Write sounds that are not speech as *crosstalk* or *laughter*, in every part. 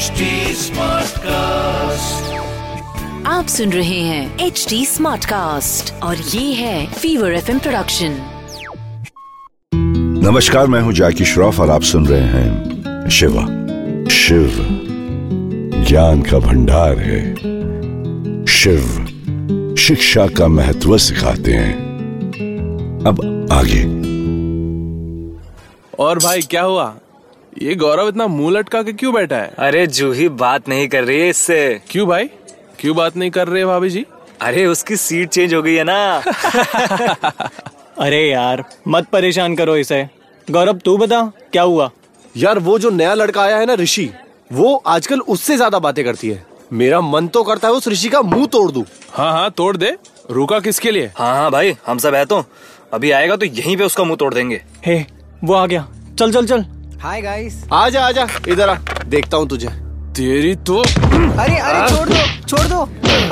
HD Smartcast. आप सुन रहे हैं एच डी स्मार्ट कास्ट और ये है फीवर एफ़ प्रोडक्शन नमस्कार मैं हूँ जैकी श्रॉफ और आप सुन रहे हैं शिवा। शिव ज्ञान का भंडार है। शिव शिक्षा का महत्व सिखाते हैं। अब आगे। और भाई क्या हुआ? ये गौरव इतना मुँह लटका के क्यों बैठा है? अरे जूही बात नहीं कर रही है इससे। क्यों भाई? क्यों बात नहीं कर रहे भाभी जी? अरे उसकी सीट चेंज हो गई है ना। *laughs* अरे यार मत परेशान करो इसे। गौरव तू बता क्या हुआ? यार वो जो नया लड़का आया है ना ऋषि वो आजकल उससे ज़्यादा बातें करती है। मेरा मन तो करता है उस ऋषि का मुँह तोड़ दू। हाँ हाँ तोड़ दे। रुका किसके लिए? हाँ हाँ भाई हम सब है तो। अभी आएगा तो यहीं पे उसका मुँह तोड़ देंगे। हे वो आ गया। चल चल चल। हाय गाइस आजा आजा इधर आ। देखता हूँ तुझे। तेरी तो अरे अरे छोड़ दो छोड़ दो।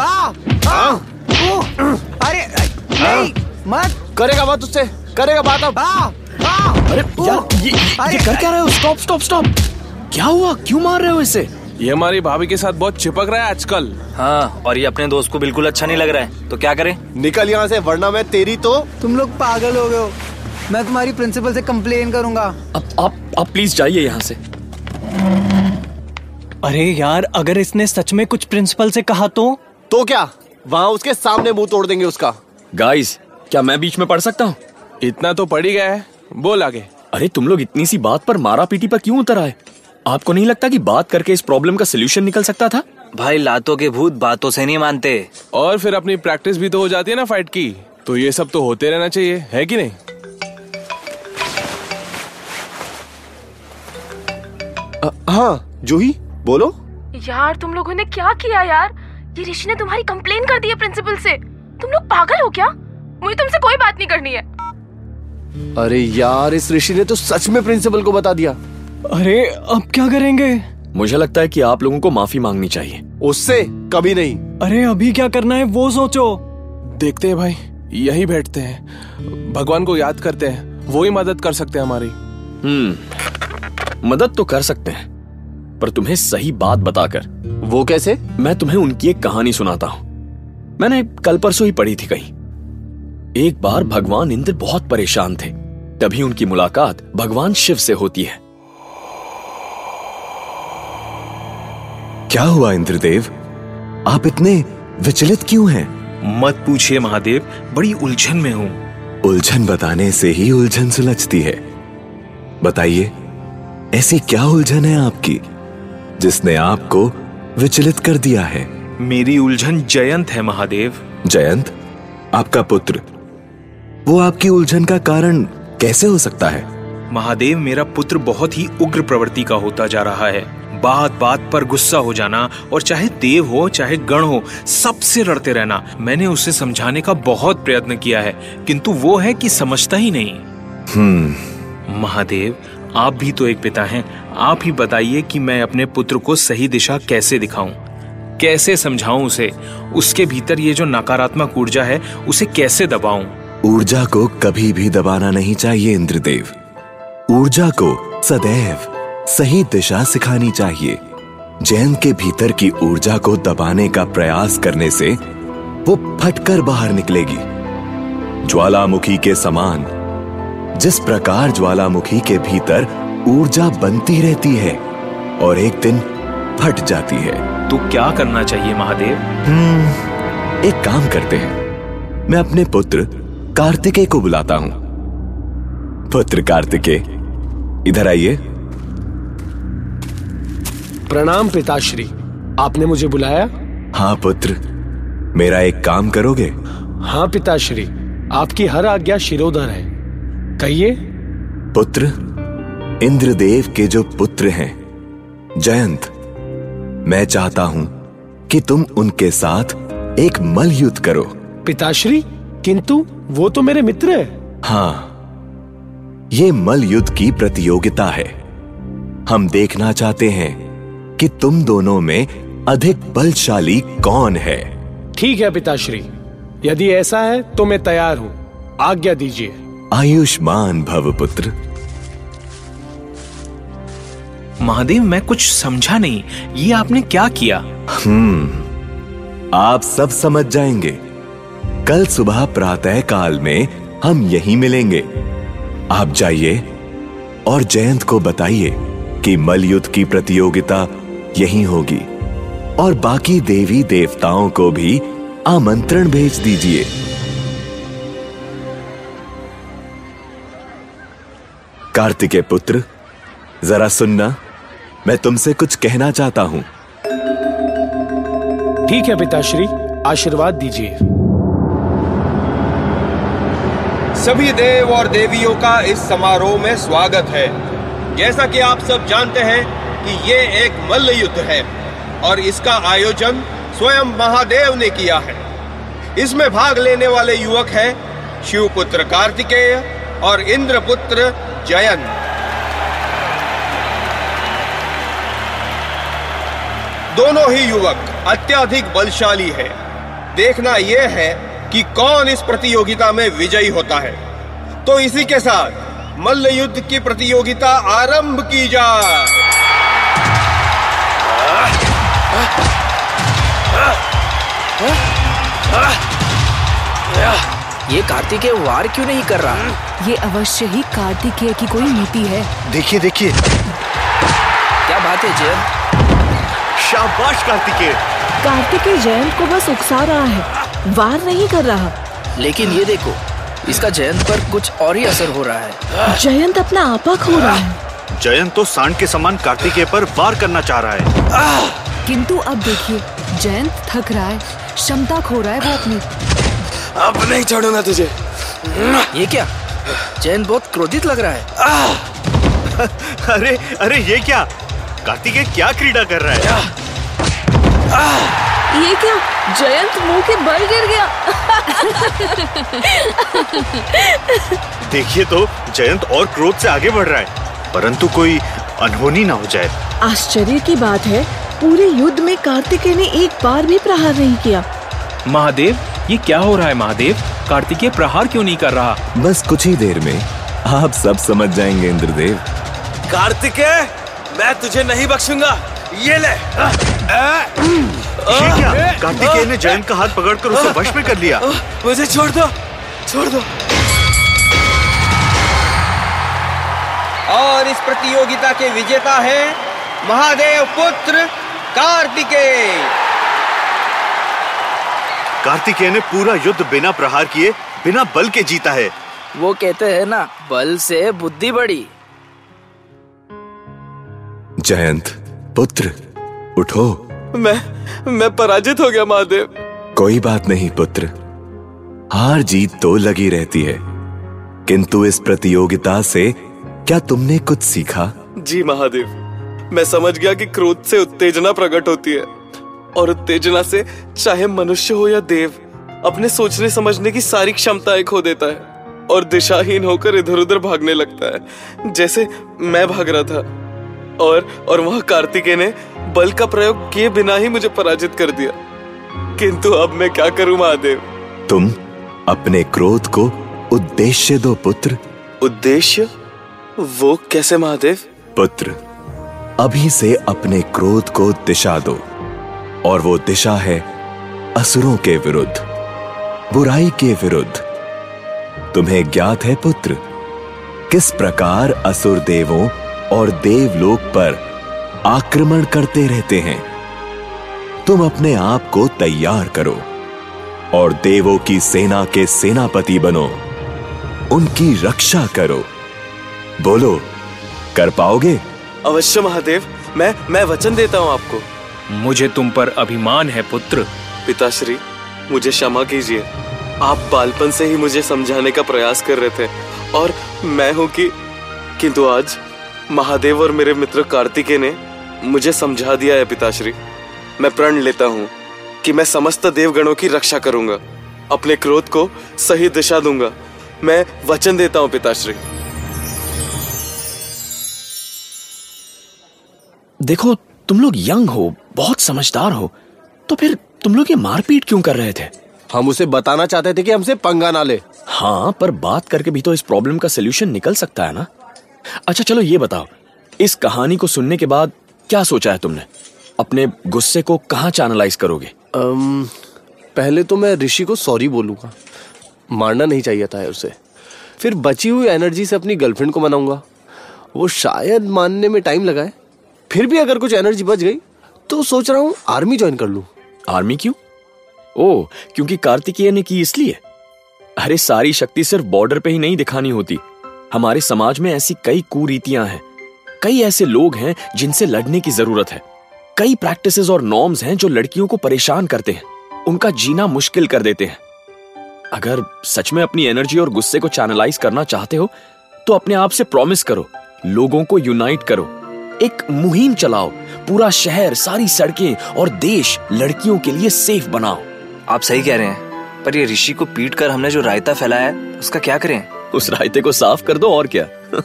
आ, आ, ओ, अरे नहीं मत। करेगा बात उससे करेगा बात अब। आ, आ, अरे यार ये, ये, ये कर क्या रहे हो? स्टॉप स्टॉप स्टॉप क्या हुआ? क्यों मार रहे हो इसे? ये हमारी भाभी के साथ बहुत चिपक रहा है आजकल। हाँ और ये अपने दोस्त को बिल्कुल अच्छा नहीं लग रहा है। तो क्या करें? निकल यहाँ से वरना मैं तेरी तो तुम लोग पागल हो गए हो। मैं तुम्हारी प्रिंसिपल से कंप्लेन करूँगा। अब आप आप प्लीज़ जाइए यहाँ से। अरे यार अगर इसने सच में कुछ प्रिंसिपल से कहा तो? तो क्या? वहाँ उसके सामने मुँह तोड़ देंगे उसका। गाइस क्या मैं बीच में पढ़ सकता हूँ? इतना तो पढ़ ही गया है। बोल आगे। अरे तुम लोग इतनी सी बात पर मारा पीटी पर क्यों उतर आए? आपको नहीं लगता कि बात करके इस प्रॉब्लम का सोल्यूशन निकल सकता था? भाई लातों के भूत बातों से नहीं मानते। और फिर अपनी प्रैक्टिस भी तो हो जाती है ना फाइट की। तो ये सब तो होते रहना चाहिए है कि नहीं? हाँ जूही बोलो। यार तुम लोगों ने क्या किया यार? ये ऋषि ने तुम्हारी कंप्लेन कर दी है प्रिंसिपल से। तुम लोग पागल हो क्या? मुझे तुमसे कोई बात नहीं करनी है। अरे यार इस ऋषि ने तो सच में प्रिंसिपल को बता दिया। अरे अब क्या करेंगे? मुझे लगता है कि आप लोगों को माफ़ी मांगनी चाहिए। उससे कभी नहीं। अरे अभी क्या करना है वो सोचो। देखते हैं भाई यही बैठते हैं। भगवान को याद करते हैं वो ही मदद कर सकते हैं हमारी। हम्म। मदद तो कर सकते हैं पर तुम्हें सही बात बताकर। वो कैसे? मैं तुम्हें उनकी एक कहानी सुनाता हूँ। मैंने कल परसों ही पढ़ी थी कहीं। एक बार भगवान इंद्र बहुत परेशान थे। तभी उनकी मुलाकात भगवान शिव से होती है। क्या हुआ इंद्रदेव? आप इतने विचलित क्यों हैं? मत पूछिए महादेव बड़ी उलझन में हूँ। उलझन बताने से ही उलझन सुलझती है। बताइए ऐसी क्या उलझन है आपकी जिसने आपको विचलित कर दिया है? मेरी उलझन जयंत है महादेव। जयंत आपका पुत्र वो आपकी उलझन का कारण कैसे हो सकता है? महादेव मेरा पुत्र बहुत ही उग्र प्रवृत्ति का होता जा रहा है। बात बात पर गुस्सा हो जाना और चाहे देव हो चाहे गण हो सबसे लड़ते रहना मैंने उसे समझाने का बहुत प्रयत्न किया है किंतु वो है कि समझता ही नहीं। हम्म। महादेव आप भी तो एक पिता हैं। आप ही बताइए कि मैं अपने पुत्र को सही दिशा कैसे दिखाऊँ? कैसे समझाऊं उसे? उसके भीतर ये जो नकारात्मक ऊर्जा है, उसे कैसे दबाऊं? ऊर्जा को कभी भी दबाना नहीं चाहिए, इंद्रदेव। ऊर्जा को सदैव सही दिशा सिखानी चाहिए। जैन के भीतर की ऊर्जा को दबाने का प्रयास करने से वो फटकर बाहर निकलेगी। ज्वालामुखी के समान जिस प्रकार ज्वालामुखी के भीतर ऊर्जा बनती रहती है और एक दिन फट जाती है। तो क्या करना चाहिए महादेव? हम्म एक काम करते हैं। मैं अपने पुत्र कार्तिकेय को बुलाता हूँ। पुत्र कार्तिकेय इधर आइए। प्रणाम पिताश्री आपने मुझे बुलाया? हाँ पुत्र मेरा एक काम करोगे? हाँ पिताश्री आपकी हर आज्ञा शिरोधर है। कहिए। पुत्र इंद्रदेव के जो पुत्र हैं जयंत मैं चाहता हूँ कि तुम उनके साथ एक मल युद्ध करो। पिताश्री किंतु वो तो मेरे मित्र है। हाँ ये मल युद्ध की प्रतियोगिता है। हम देखना चाहते हैं कि तुम दोनों में अधिक बलशाली कौन है। ठीक है पिताश्री यदि ऐसा है तो मैं तैयार हूँ। आज्ञा दीजिए। आयुष्मान भव पुत्र महादेव मैं कुछ समझा नहीं। ये आपने क्या किया? हम्म आप सब समझ जाएँगे। कल सुबह प्रातः काल में हम यहीं मिलेंगे। आप जाइए और जयंत को बताइए कि मलयुद्ध की प्रतियोगिता यहीं होगी और बाकी देवी देवताओं को भी आमंत्रण भेज दीजिए। कार्तिकेय पुत्र जरा सुनना मैं तुमसे कुछ कहना चाहता हूँ। ठीक है पिताश्री आशीर्वाद दीजिए। सभी देव और देवियों का इस समारोह में स्वागत है। जैसा कि आप सब जानते हैं कि ये एक मल्ल युद्ध है और इसका आयोजन स्वयं महादेव ने किया है। इसमें भाग लेने वाले युवक है शिवपुत्र कार्तिकेय और इंद्रपुत्र जयंत दोनों ही युवक अत्यधिक बलशाली है। देखना यह है कि कौन इस प्रतियोगिता में विजयी होता है। तो इसी के साथ मल्ल युद्ध की प्रतियोगिता आरंभ की जाए। ये कार्तिकेय वार क्यों नहीं कर रहा? ये अवश्य ही कार्तिकेय की कोई नीति है। देखिए देखिए। क्या बात है जयंत? शाबाश कार्तिकेय। कार्तिकेय जयंत को बस उकसा रहा है। वार नहीं कर रहा। लेकिन ये देखो इसका जयंत पर कुछ और ही असर हो रहा है। जयंत अपना आपा खो रहा है। जयंत तो सांड के समान कार्तिकेय पर वार करना चाह रहा है। किंतु अब देखिए जयंत थक रहा है क्षमता खो रहा है वो अपनी। अब नहीं छोड़ूँगा तुझे। ये क्या? जयंत बहुत क्रोधित लग रहा है। अरे अरे ये क्या? कार्तिकेय क्या क्रीड़ा कर रहा है? आ, ये क्या? जयंत मुँह के बल गिर गया। देखिए तो जयंत और क्रोध से आगे बढ़ रहा है परंतु कोई अनहोनी ना हो जाए। आश्चर्य की बात है पूरे युद्ध में कार्तिकेय ने एक बार भी प्रहार नहीं किया। महादेव ये क्या हो रहा है महादेव? कार्तिकेय प्रहार क्यों नहीं कर रहा? बस कुछ ही देर में आप सब समझ जाएँगे इंद्रदेव। कार्तिकेय मैं तुझे नहीं बख्शूँगा। ये ले। ये क्या? कार्तिकेय ने जयंत का हाथ पकड़कर उसे वश में कर लिया। मुझे छोड़ दो छोड़ दो। और इस प्रतियोगिता के विजेता है महादेव पुत्र कार्तिकेय। कार्तिकेय ने पूरा युद्ध बिना प्रहार किए बिना बल के जीता है। वो कहते हैं ना बल से बुद्धि बड़ी। जयंत पुत्र उठो। मैं मैं पराजित हो गया महादेव। कोई बात नहीं पुत्र। हार जीत तो लगी रहती है। किंतु इस प्रतियोगिता से क्या तुमने कुछ सीखा? जी महादेव मैं समझ गया कि क्रोध से उत्तेजना प्रकट होती है। और उत्तेजना से चाहे मनुष्य हो या देव अपने सोचने समझने की सारी क्षमताएँ खो देता है और दिशाहीन होकर इधर उधर भागने लगता है। जैसे मैं भाग रहा था और और वहाँ कार्तिकेय ने बल का प्रयोग किए बिना ही मुझे पराजित कर दिया। किंतु अब मैं क्या करूँ महादेव? तुम अपने क्रोध को उद्देश्य दो पुत्र। उद्देश्य? वो कैसे महादेव? पुत्र अभी से अपने क्रोध को दिशा दो। और वो दिशा है असुरों के विरुद्ध, बुराई के विरुद्ध। तुम्हें ज्ञात है पुत्र, किस प्रकार असुर देवों और देवलोक पर आक्रमण करते रहते हैं? तुम अपने आप को तैयार करो और देवों की सेना के सेनापति बनो, उनकी रक्षा करो। बोलो, कर पाओगे? अवश्य महादेव, मैं मैं वचन देता हूँ आपको। मुझे तुम पर अभिमान है पुत्र। पिताश्री मुझे क्षमा कीजिए। आप बालपन से ही मुझे समझाने का प्रयास कर रहे थे। और मैं हूँ कि किंतु आज महादेव और मेरे मित्र कार्तिकेय ने मुझे समझा दिया है पिताश्री। मैं प्रण लेता हूँ कि मैं समस्त देवगणों की रक्षा करूँगा। अपने क्रोध को सही दिशा दूँगा। मैं वचन देता हूँ पिताश्री। देखो तुम लोग यंग हो। बहुत समझदार हो। तो फिर तुम लोग ये मारपीट क्यों कर रहे थे? हम उसे बताना चाहते थे कि हमसे पंगा ना ले। हाँ पर बात करके भी तो इस प्रॉब्लम का सोल्यूशन निकल सकता है ना? अच्छा चलो ये बताओ इस कहानी को सुनने के बाद क्या सोचा है तुमने? अपने गुस्से को कहाँ चैनलाइज करोगे? अम, पहले तो मैं ऋषि को सॉरी बोलूँगा। मारना नहीं चाहिए था उसे। फिर बची हुई एनर्जी से अपनी गर्लफ्रेंड को मनाऊँगा। वो शायद मानने में टाइम लगाए। फिर भी अगर कुछ एनर्जी बच गई तो सोच रहा हूँ आर्मी ज्वाइन कर लूँ। आर्मी क्यों? ओ क्योंकि कार्तिकेय ने की इसलिए। अरे, सारी शक्ति सिर्फ़ बॉर्डर पे ही नहीं दिखानी होती। हमारे समाज में ऐसी कई कुरीतियाँ हैं। कई ऐसे लोग हैं जिनसे लड़ने की ज़रूरत है। कई प्रैक्टिसेस और नॉर्म्स हैं जो लड़कियों को परेशान करते हैं। उनका जीना मुश्किल कर देते हैं। अगर सच में अपनी एनर्जी और गुस्से को चैनलाइज करना चाहते हो तो अपने आप से प्रॉमिस करो। लोगों को यूनाइट करो। एक मुहिम चलाओ। पूरा शहर सारी सड़कें और देश लड़कियों के लिए सेफ़ बनाओ। आप सही कह रहे हैं पर ये ऋषि को पीट कर हमने जो रायता फैलाया है उसका क्या करें? उस रायते को साफ़ कर दो और क्या? *laughs*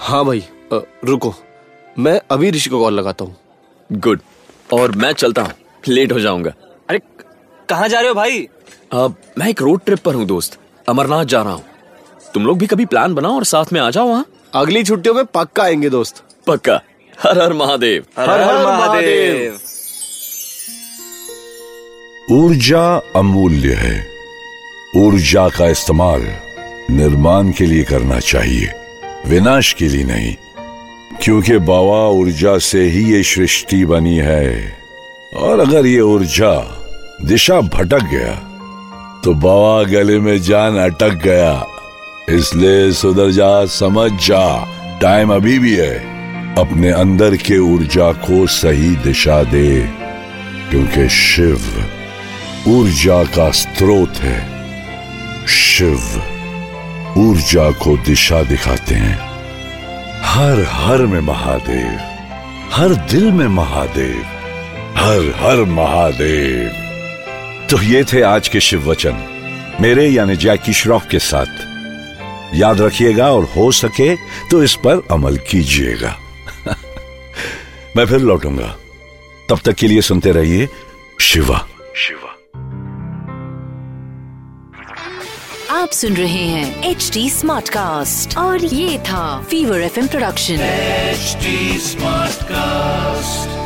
हाँ भाई रुको मैं अभी ऋषि को कॉल लगाता हूँ। गुड और मैं चलता हूँ लेट हो जाऊँगा। अरे कहाँ जा रहे हो भाई? अब मैं एक रोड ट्रिप पर हूँ दोस्त अमरनाथ जा रहा हूँ। तुम लोग भी कभी प्लान बनाओ और साथ में आ जाओ वहाँ। अगली छुट्टियों में पक्का आएँगे दोस्त। पक्का? हर हर महादेव। हर हर महादेव। ऊर्जा अमूल्य है। ऊर्जा का इस्तेमाल निर्माण के लिए करना चाहिए विनाश के लिए नहीं क्योंकि बाबा ऊर्जा से ही ये सृष्टि बनी है। और अगर ये ऊर्जा दिशा भटक गया तो बाबा गले में जान अटक गया। इसलिए सुधर जा समझ जा टाइम अभी भी है। अपने अंदर के ऊर्जा को सही दिशा दे, क्योंकि शिव ऊर्जा का स्रोत है। शिव ऊर्जा को दिशा दिखाते हैं। हर हर में महादेव, हर दिल में महादेव, हर हर महादेव। तो ये थे आज के शिव वचन। मेरे यानी जैकी श्रॉफ के साथ। याद रखिएगा और हो सके तो इस पर अमल कीजिएगा। मैं फिर लौटूँगा। तब तक के लिए सुनते रहिए शिवा। शिवा। आप सुन रहे हैं एच डी स्मार्ट कास्ट और ये था fever FM production H smart cast